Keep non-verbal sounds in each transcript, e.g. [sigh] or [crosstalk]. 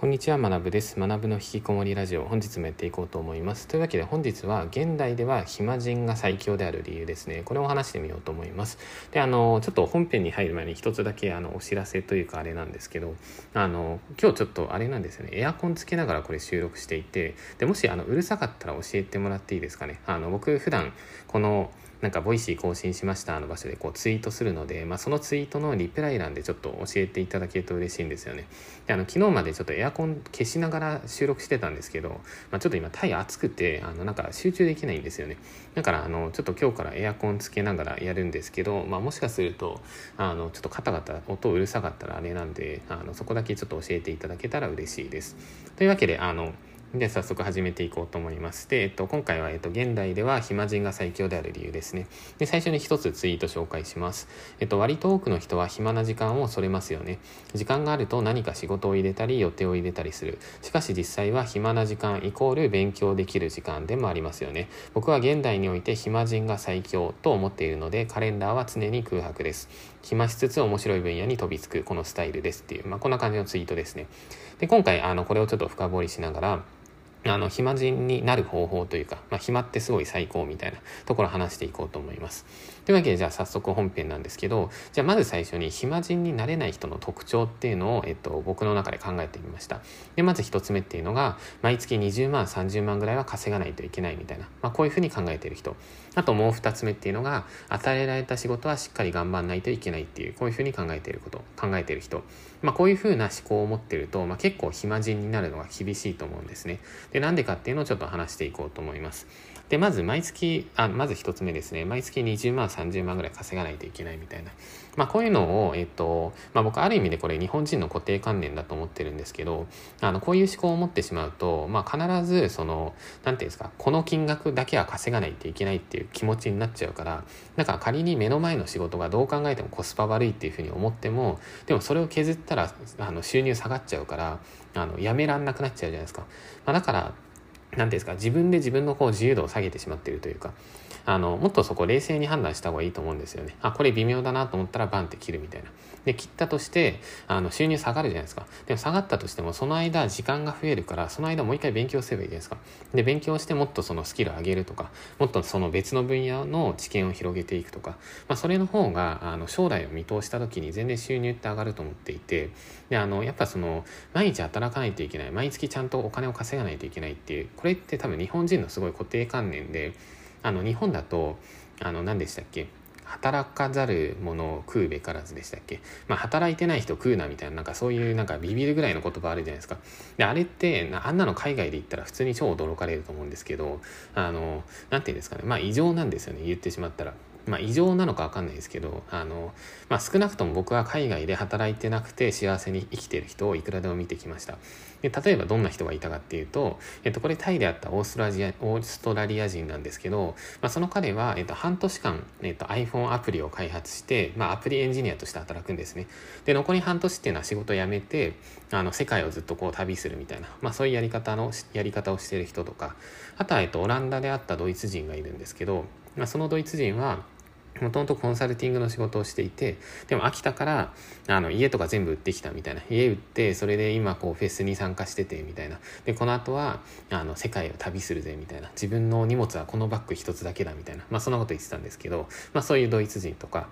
こんにちは、学部です。学部の引きこもりラジオ、本日もやっていこうと思います。というわけで本日は、現代では暇人が最強である理由ですね。これを話してみようと思います。で、あの、ちょっと本編に入る前に一つだけあのお知らせというかあれなんですけど、あの、今日ちょっとあれなんですよね、エアコンつけながらこれ収録していて、で、もしあの、うるさかったら教えてもらっていいですかね。あの、僕普段、この、なんか Voicy 更新しましたの場所でこうツイートするので、まあ、そのツイートのリプライ欄でちょっと教えていただけると嬉しいんですよね。であの昨日までちょっとエアコン消しながら収録してたんですけど、まあ、ちょっと今タイ暑くてあのなんか集中できないんですよね。だからあのちょっと今日からエアコンつけながらやるんですけど、まあ、もしかするとあのちょっとカタカタ音うるさかったらあれなんであのそこだけちょっと教えていただけたら嬉しいです。というわけであので早速始めていこうと思います。で、えっと、今回は、えっと、現代では暇人が最強である理由ですね。で、最初に一つツイート紹介します。えっと、割と多くの人は暇な時間をそれますよね。時間があると何か仕事を入れたり予定を入れたりする。しかし実際は暇な時間イコール勉強できる時間でもありますよね。僕は現代において暇人が最強と思っているので、カレンダーは常に空白です。暇しつつ面白い分野に飛びつくこのスタイルですっていう、まあ、こんな感じのツイートですね。で、今回、あの、これをちょっと深掘りしながら、あの、暇人になる方法というか、まあ、暇ってすごい最高みたいなところ話していこうと思います。というわけで、じゃあ早速本編なんですけど、じゃあまず最初に暇人になれない人の特徴っていうのを、えっと、僕の中で考えてみました。で、まず一つ目っていうのが、毎月20万、30万ぐらいは稼がないといけないみたいな、まあ、こういうふうに考えてる人。あともう二つ目っていうのが、与えられた仕事はしっかり頑張んないといけないっていう、こういうふうに考えていること、考えてる人。まあ、こういうふうな思考を持ってると、まあ、結構暇人になるのが厳しいと思うんですね。で、なんでかっていうのをちょっと話していこうと思います。で、まず毎月、あ、まず一つ目ですね。毎月20万、30万ぐらい稼がないといけないみたいな。まあこういうのを、えっと、まあ僕ある意味でこれ日本人の固定観念だと思ってるんですけど、あの、こういう思考を持ってしまうと、まあ必ずその、なんていうんですか、この金額だけは稼がないといけないっていう気持ちになっちゃうから、だから仮に目の前の仕事がどう考えてもコスパ悪いっていうふうに思っても、でもそれを削ったら、あの、収入下がっちゃうから、あの、やめらんなくなっちゃうじゃないですか。まあだから、何ですか自分で自分のこう自由度を下げてしまっているというかあのもっとそこ冷静に判断した方がいいと思うんですよね。あこれ微妙だなと思ったらバンって切るみたいな。で切ったとしてあの収入下がるじゃないですか。でも下がったとしてもその間時間が増えるからその間もう一回勉強すればいいじゃないですか。で勉強してもっとそのスキル上げるとかもっとその別の分野の知見を広げていくとか、まあ、それの方があの将来を見通した時に全然収入って上がると思っていてであのやっぱその毎日働かないといけない毎月ちゃんとお金を稼がないといけないっていうこれって多分日本人のすごい固定観念であの日本だとあの何でしたっけ？働かざる者を食うべからずでしたっけ？まあ働いてない人食うなみたいななんかそういうなんかビビるぐらいの言葉あるじゃないですか。であれってあんなの海外で言ったら普通に超驚かれると思うんですけどあの何て言うんですかね。まあ異常なんですよね。言ってしまったら。まあ異常なのかわかんないですけど、あの、まあ少なくとも僕は海外で働いてなくて幸せに生きてる人をいくらでも見てきました。で、例えばどんな人がいたかっていうと、えっと、これタイであったオーストラリア、オーストラリア人なんですけど、まあその彼は、えっと、半年間、えっと、iPhone アプリを開発して、まあアプリエンジニアとして働くんですね。で、残り半年っていうのは仕事辞めて、あの、世界をずっとこう旅するみたいな、まあそういうやり方の、やり方をしてる人とか、あとは、えっと、オランダであったドイツ人がいるんですけど、まあ、そのドイツ人は、もともとコンサルティングの仕事をしていて、でも秋田から、あの、家とか全部売ってきたみたいな。家売って、それで今こうフェスに参加してて、みたいな。で、この後は、あの、世界を旅するぜ、みたいな。自分の荷物はこのバッグ一つだけだ、みたいな。まあ、そんなこと言ってたんですけど、まあ、そういうドイツ人とか、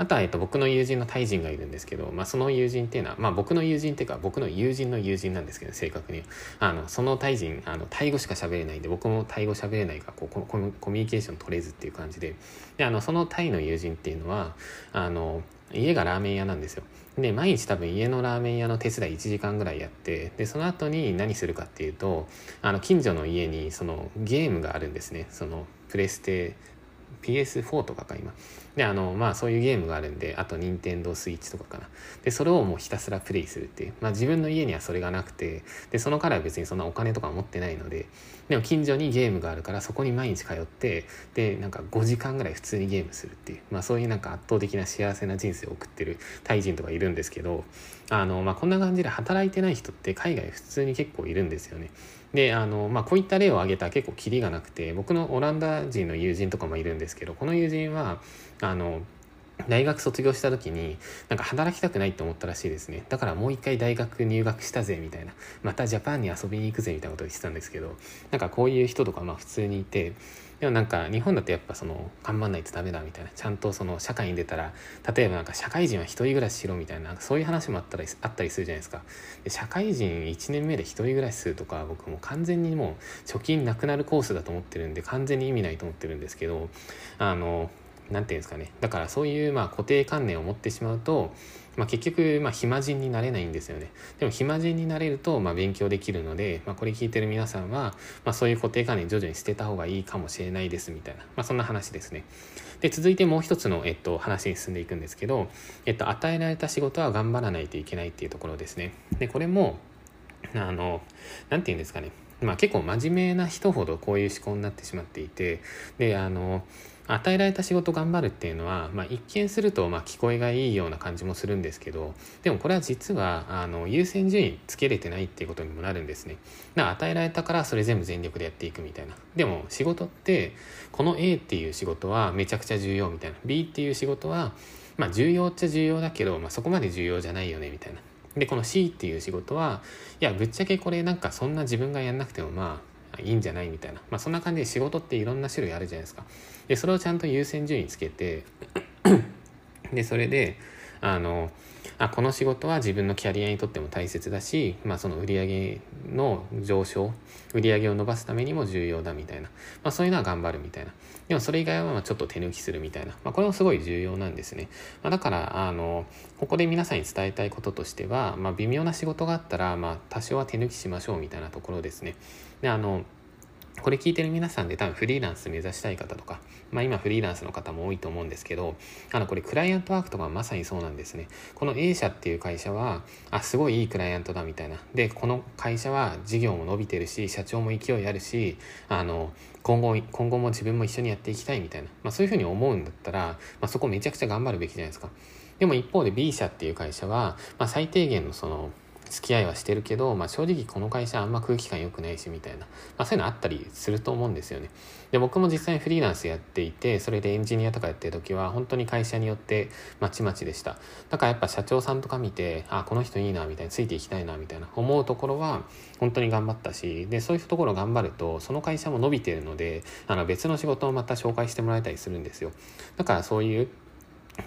あとは、えっと、僕の友人のタイ人がいるんですけど、まあ、その友人っていうのは、まあ、僕の友人っていうか、僕の友人の友人なんですけど、正確に。あの、そのタイ人、あの、タイ語しか喋れないんで、僕もタイ語喋れないから、こうコミュニケーション取れずっていう感じで、で、あの、そのタイの友人っていうのは、あの、家がラーメン屋なんですよ。で、毎日多分家のラーメン屋の手伝い1時間ぐらいやって、で、その後に何するかっていうと、あの、近所の家にそのゲームがあるんですね。その、プレステ PS4 とかか今。で、あの、まあそういうゲームがあるんで、あと任天堂スイッチとかかな。で、それをもうひたすらプレイするっていう。まあ自分の家にはそれがなくて、で、その彼は別にそんなお金とか持ってないので、でも近所にゲームがあるからそこに毎日通って、で、なんか5時間ぐらい普通にゲームするっていう。まあそういうなんか圧倒的な幸せな人生を送ってるタイ人とかいるんですけど、あの、まあこんな感じで働いてない人って海外普通に結構いるんですよね。であの、まあ、こういった例を挙げた結構キリがなくて僕のオランダ人の友人とかもいるんですけどこの友人はあの大学卒業した時になんか働きたくないって思ったらしいですね。だからもう一回大学入学したぜみたいな。またジャパンに遊びに行くぜみたいなことを言ってたんですけどなんかこういう人とかまあ普通にいてでもなんか日本だとやっぱその頑張んないとダメだみたいな。ちゃんとその社会に出たら例えばなんか社会人は一人暮らししろみたいなそういう話もあったりあったりするじゃないですか。で社会人1年目で一人暮らしするとか僕も完全にもう貯金なくなるコースだと思ってるんで完全に意味ないと思ってるんですけどあの何て言うんですかね。だからそういうまあ固定観念を持ってしまうと、まあ、結局まあ暇人になれないんですよね。でも暇人になれるとまあ勉強できるので、まあ、これ聞いてる皆さんは、まあ、そういう固定観念徐々に捨てた方がいいかもしれないですみたいな、まあ、そんな話ですね。で続いてもう一つの、えっと、話に進んでいくんですけど、えっと、与えられた仕事は頑張らないといけないっていうところですね。でこれもあの何て言うんですかね。まあ結構真面目な人ほどこういう思考になってしまっていてであの与えられた仕事頑張るっていうのは、まあ、一見するとまあ聞こえがいいような感じもするんですけどでもこれは実はあの優先順位つけれてないっていうことにもなるんですね。だから与えられたからそれ全部全力でやっていくみたいな。でも仕事ってこの A っていう仕事はめちゃくちゃ重要みたいな。B っていう仕事はまあ重要っちゃ重要だけど、まあ、そこまで重要じゃないよねみたいな。でこの C っていう仕事はいやぶっちゃけこれなんかそんな自分がやんなくてもまあいいんじゃないみたいな、まあ、そんな感じで仕事っていろんな種類あるじゃないですか。でそれをちゃんと優先順位つけてでそれであのあこの仕事は自分のキャリアにとっても大切だし、まあ、その売り上げの上昇売上を伸ばすためにも重要だみたいな、まあ、そういうのは頑張るみたいな。でもそれ以外はまちょっと手抜きするみたいな、まあ、これもすごい重要なんですね、まあ、だからあのここで皆さんに伝えたいこととしては、ま、微妙な仕事があったら、まあ、多少は手抜きしましょうみたいなところですね。であのこれ聞いてる皆さんで多分フリーランス目指したい方とか、まあ今フリーランスの方も多いと思うんですけど、あのこれクライアントワークとかまさにそうなんですね。この A 社っていう会社は、あ、すごいいいクライアントだみたいな。で、この会社は事業も伸びてるし、社長も勢いあるし、あの、今後、今後も自分も一緒にやっていきたいみたいな。まあそういうふうに思うんだったら、まあそこめちゃくちゃ頑張るべきじゃないですか。でも一方で B 社っていう会社は、まあ最低限のその、付き合いはしてるけど、まあ、正直この会社あんま空気感良くないしみたいな、まあ、そういうのあったりすると思うんですよね。で僕も実際にフリーランスやっていてそれでエンジニアとかやってる時は本当に会社によってまちまちでした。だからやっぱ社長さんとか見てあこの人いいなみたいなついていきたいなみたいな思うところは本当に頑張ったしでそういうところ頑張るとその会社も伸びてるのであの別の仕事をまた紹介してもらえたりするんですよ。だからそういう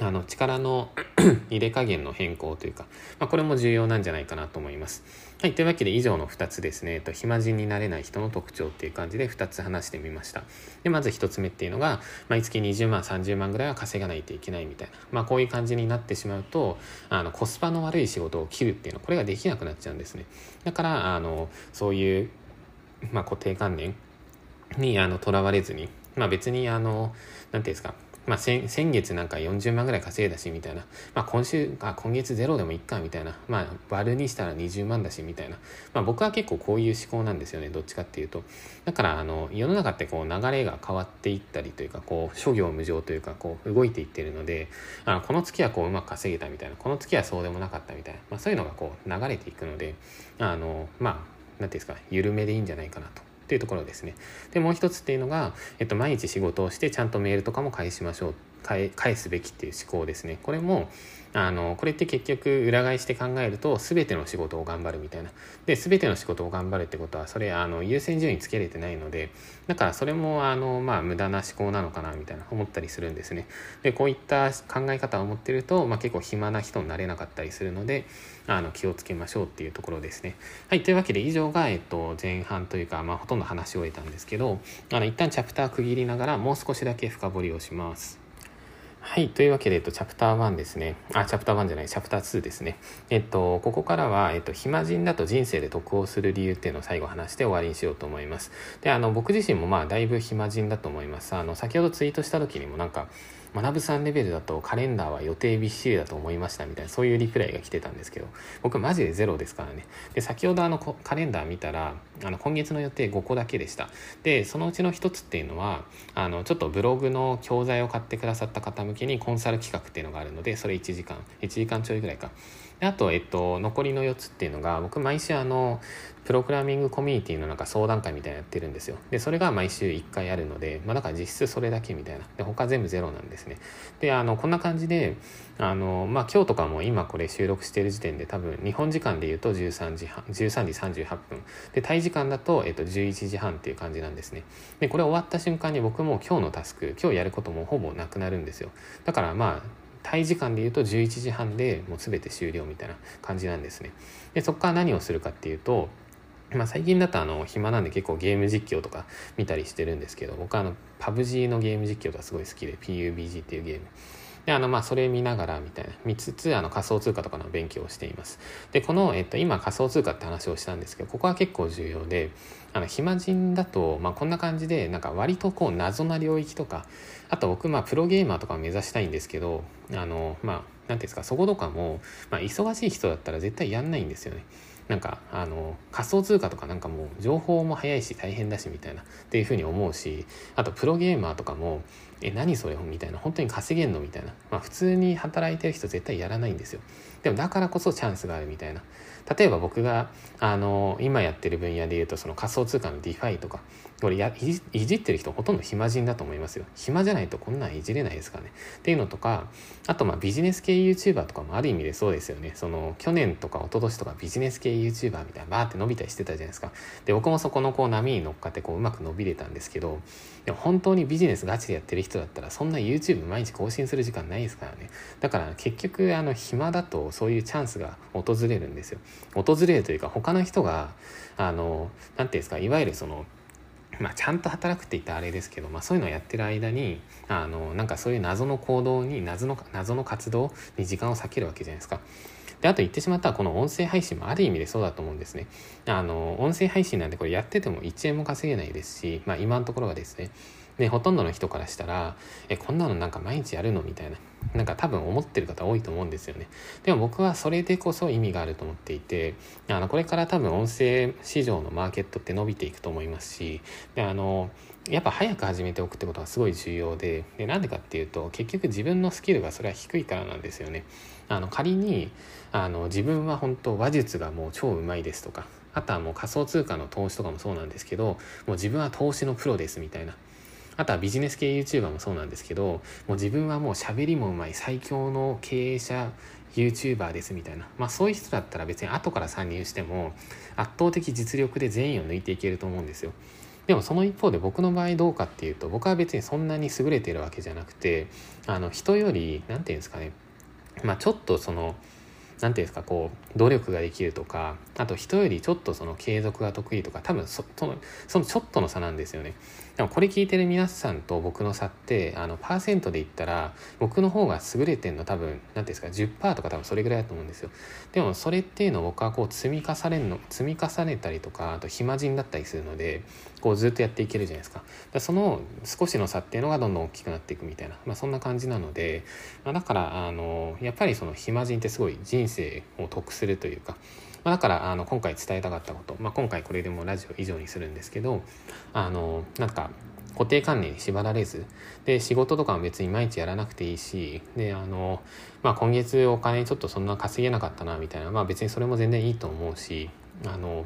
あの力の [clears throat] 入れ加減の変更というか、まあ、これも重要なんじゃないかなと思います。はい、というわけで以上の2つですね、えっと、暇人になれない人の特徴っていう感じで2つ話してみました。で、まず1つ目っていうのが、毎月20万、30万ぐらいは稼がないといけないみたいな、まあ、こういう感じになってしまうと、あのコスパの悪い仕事を切るっていうのは、これができなくなっちゃうんですね。だから、あのそういう、まあ、固定観念にとらわれずに、まあ、別にあの何ていうんですかまあ、先月なんか40万ぐらい稼いだしみたいな、まあ、今週あ今月ゼロでもいっかみたいな、まあ、割るにしたら20万だしみたいな、まあ、僕は結構こういう思考なんですよね。どっちかっていうと。だからあの世の中ってこう流れが変わっていったりというかこう諸行無常というかこう動いていってるのであのこの月はこううまく稼げたみたいな。この月はそうでもなかったみたいな、まあ、そういうのがこう流れていくのであのまあ何ていうんですか緩めでいいんじゃないかなと。っていうところですね。で、もう一つっていうのが、えっと、毎日仕事をしてちゃんとメールとかも返しましょう。返すべきっていう思考ですね。これも、あのこれって結局裏返して考えると全ての仕事を頑張るみたいな。で全ての仕事を頑張るってことはそれあの優先順位つけれてないのでだからそれもあのまあ無駄な思考なのかなみたいな思ったりするんですね。でこういった考え方を持ってると、まあ、結構暇な人になれなかったりするのであの気をつけましょうっていうところですね。はいというわけで以上が、えっと、前半というか、まあ、ほとんど話を終えたんですけどあの一旦チャプター区切りながらもう少しだけ深掘りをします。はい。というわけで、えっと、チャプター1ですね。あ、チャプター1じゃない、チャプター2ですね。えっと、ここからは、えっと、暇人だと人生で得をする理由っていうのを最後話して終わりにしようと思います。で、あの、僕自身もまあ、だいぶ暇人だと思います。あの、先ほどツイートした時にもなんか、学さんレベルだとカレンダーは予定びっしりだと思いましたみたいなそういうリプライが来てたんですけど僕マジでゼロですからね。で先ほどあのカレンダー見たらあの今月の予定5個だけでした。でそのうちの1つっていうのはあのちょっとブログの教材を買ってくださった方向けにコンサル企画っていうのがあるのでそれ1時間1時間ちょいぐらいか。であと、えっと、残りの4つっていうのが僕毎週あのプログラミングコミュニティのなんか相談会みたいなやってるんですよ。でそれが毎週1回あるので、まあ、だから実質それだけみたいな。で他全部ゼロなんですね。であのこんな感じであの、まあ、今日とかも今これ収録してる時点で多分日本時間で言うと13時半13時38分。でタイ時間だと、えっと、11時半っていう感じなんですね。でこれ終わった瞬間に僕も今日のタスク今日やることもほぼなくなるんですよ。だからまあタイ時間で言うと11時半でもう全て終了みたいな感じなんですね。でそこから何をするかっていうとまあ、最近だとあの暇なんで結構ゲーム実況とか見たりしてるんですけど僕はあの PUBG のゲーム実況がすごい好きで PUBG っていうゲーム。であのまあそれ見ながらみたいな。見つつあの仮想通貨とかの勉強をしています。でこの、えっと、今仮想通貨って話をしたんですけどここは結構重要であの暇人だと、まあ、こんな感じでなんか割とこう謎な領域とかあと僕まあプロゲーマーとかを目指したいんですけどあのまあ何ていうんですかそことかも、まあ、忙しい人だったら絶対やんないんですよね。なんかあの仮想通貨とかなんかもう情報も早いし大変だしみたいなっていうふうに思うしあとプロゲーマーとかもえ何それみたいな本当に稼げんのみたいな、まあ、普通に働いてる人絶対やらないんですよ。でもだからこそチャンスがあるみたいな。例えば僕があの今やってる分野でいうとその仮想通貨の DeFi とかこれやいじってる人ほとんど暇人だと思いますよ。暇じゃないとこんなんいじれないですからね。っていうのとかあとまあビジネス系 YouTuber とかもある意味でそうですよね。その去年とか一昨年とかビジネス系 YouTuber みたいなバーって伸びたりしてたじゃないですか。で僕もそこのこう波に乗っかってこううまく伸びれたんですけどでも本当にビジネスガチでやってる人だったらそんな YouTube 毎日更新する時間ないですからね。だから結局あの暇だとそういうチャンスが訪れるんですよ。訪れるというか他の人があの何て言うんですかいわゆるそのまあ、ちゃんと働くって言ったらあれですけど、まあ、そういうのをやってる間にあのなんかそういう謎の行動に謎の謎の活動に時間を割けるわけじゃないですか。であと言ってしまったらこの音声配信もある意味でそうだと思うんですね。あの音声配信なんでこれやってても1円も稼げないですし、まあ、今のところはですねでほとんどの人からしたらえこんなのなんか毎日やるの？みたいな。なんか多分思ってる方多いと思うんですよね。でも僕はそれでこそ意味があると思っていてあのこれから多分音声市場のマーケットって伸びていくと思いますしであのやっぱ早く始めておくってことはすごい重要ででなんでかっていうと結局自分のスキルがそれは低いからなんですよね。あの仮にあの自分は本当話術がもう超うまいですとかあとはもう仮想通貨の投資とかもそうなんですけどもう自分は投資のプロですみたいな。あとはビジネス系 YouTuber もそうなんですけどもう自分はもう喋りもうまい最強の経営者 YouTuber ですみたいな、まあ、そういう人だったら別に後から参入しても圧倒的実力で全員を抜いていけると思うんですよ。でもその一方で僕の場合どうかっていうと僕は別にそんなに優れてるわけじゃなくてあの人より何て言うんですかね。まあちょっとその何ていうんですかこう努力ができるとかあと人よりちょっとその継続が得意とか多分そのそのちょっとの差なんですよね。でもこれ聞いてる皆さんと僕の差ってあのパーセントで言ったら僕の方が優れてるの多分何ていうんですか10%とか多分それぐらいだと思うんですよ。でもそれっていうのを僕はこう積み重ねるの積み重ねたりとかあと暇人だったりするのでこうずっとやっていけるじゃないですか。だその少しの差っていうのがどんどん大きくなっていくみたいな、まあ、そんな感じなので、まあ、だからあのやっぱりその暇人ってすごい人生を得するというかまあ、だからあの今回伝えたかったこと、まあ、今回これでもラジオ以上にするんですけどあのなんか固定観念に縛られずで仕事とかも別に毎日やらなくていいしであの、まあ、今月お金ちょっとそんな稼げなかったなみたいな、まあ、別にそれも全然いいと思うしあの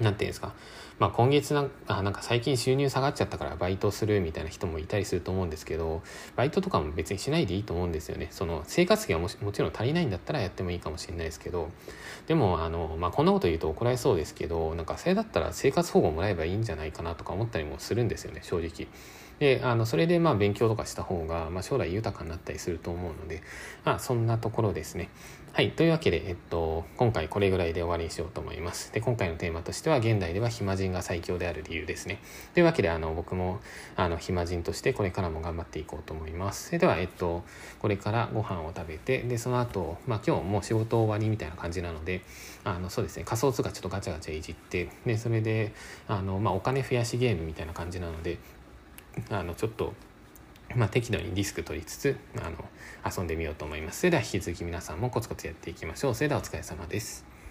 なんていうんですかまあ、今月なんあなんか最近収入下がっちゃったからバイトするみたいな人もいたりすると思うんですけどバイトとかも別にしないでいいと思うんですよねその生活費がももちろん足りないんだったらやってもいいかもしれないですけどでもあの、まあ、こんなこと言うと怒られそうですけどなんかそれだったら生活保護もらえばいいんじゃないかなとか思ったりもするんですよね正直。であのそれでまあ勉強とかした方が、まあ、将来豊かになったりすると思うので、まあ、そんなところですね。はい。というわけで、えっと、今回これぐらいで終わりにしようと思います。で、今回のテーマとしては、現代では暇人が最強である理由ですね。というわけで、あの、僕も、あの、暇人としてこれからも頑張っていこうと思います。それでは、えっと、これからご飯を食べて、で、その後、まあ、今日もう仕事終わりみたいな感じなので、あの、そうですね、仮想通貨ちょっとガチャガチャいじって、で、それで、あの、まあ、お金増やしゲームみたいな感じなので、あの、ちょっと、まあ、適度にリスク取りつつあの遊んでみようと思います。それでは引き続き皆さんもコツコツやっていきましょう。それではお疲れ様です。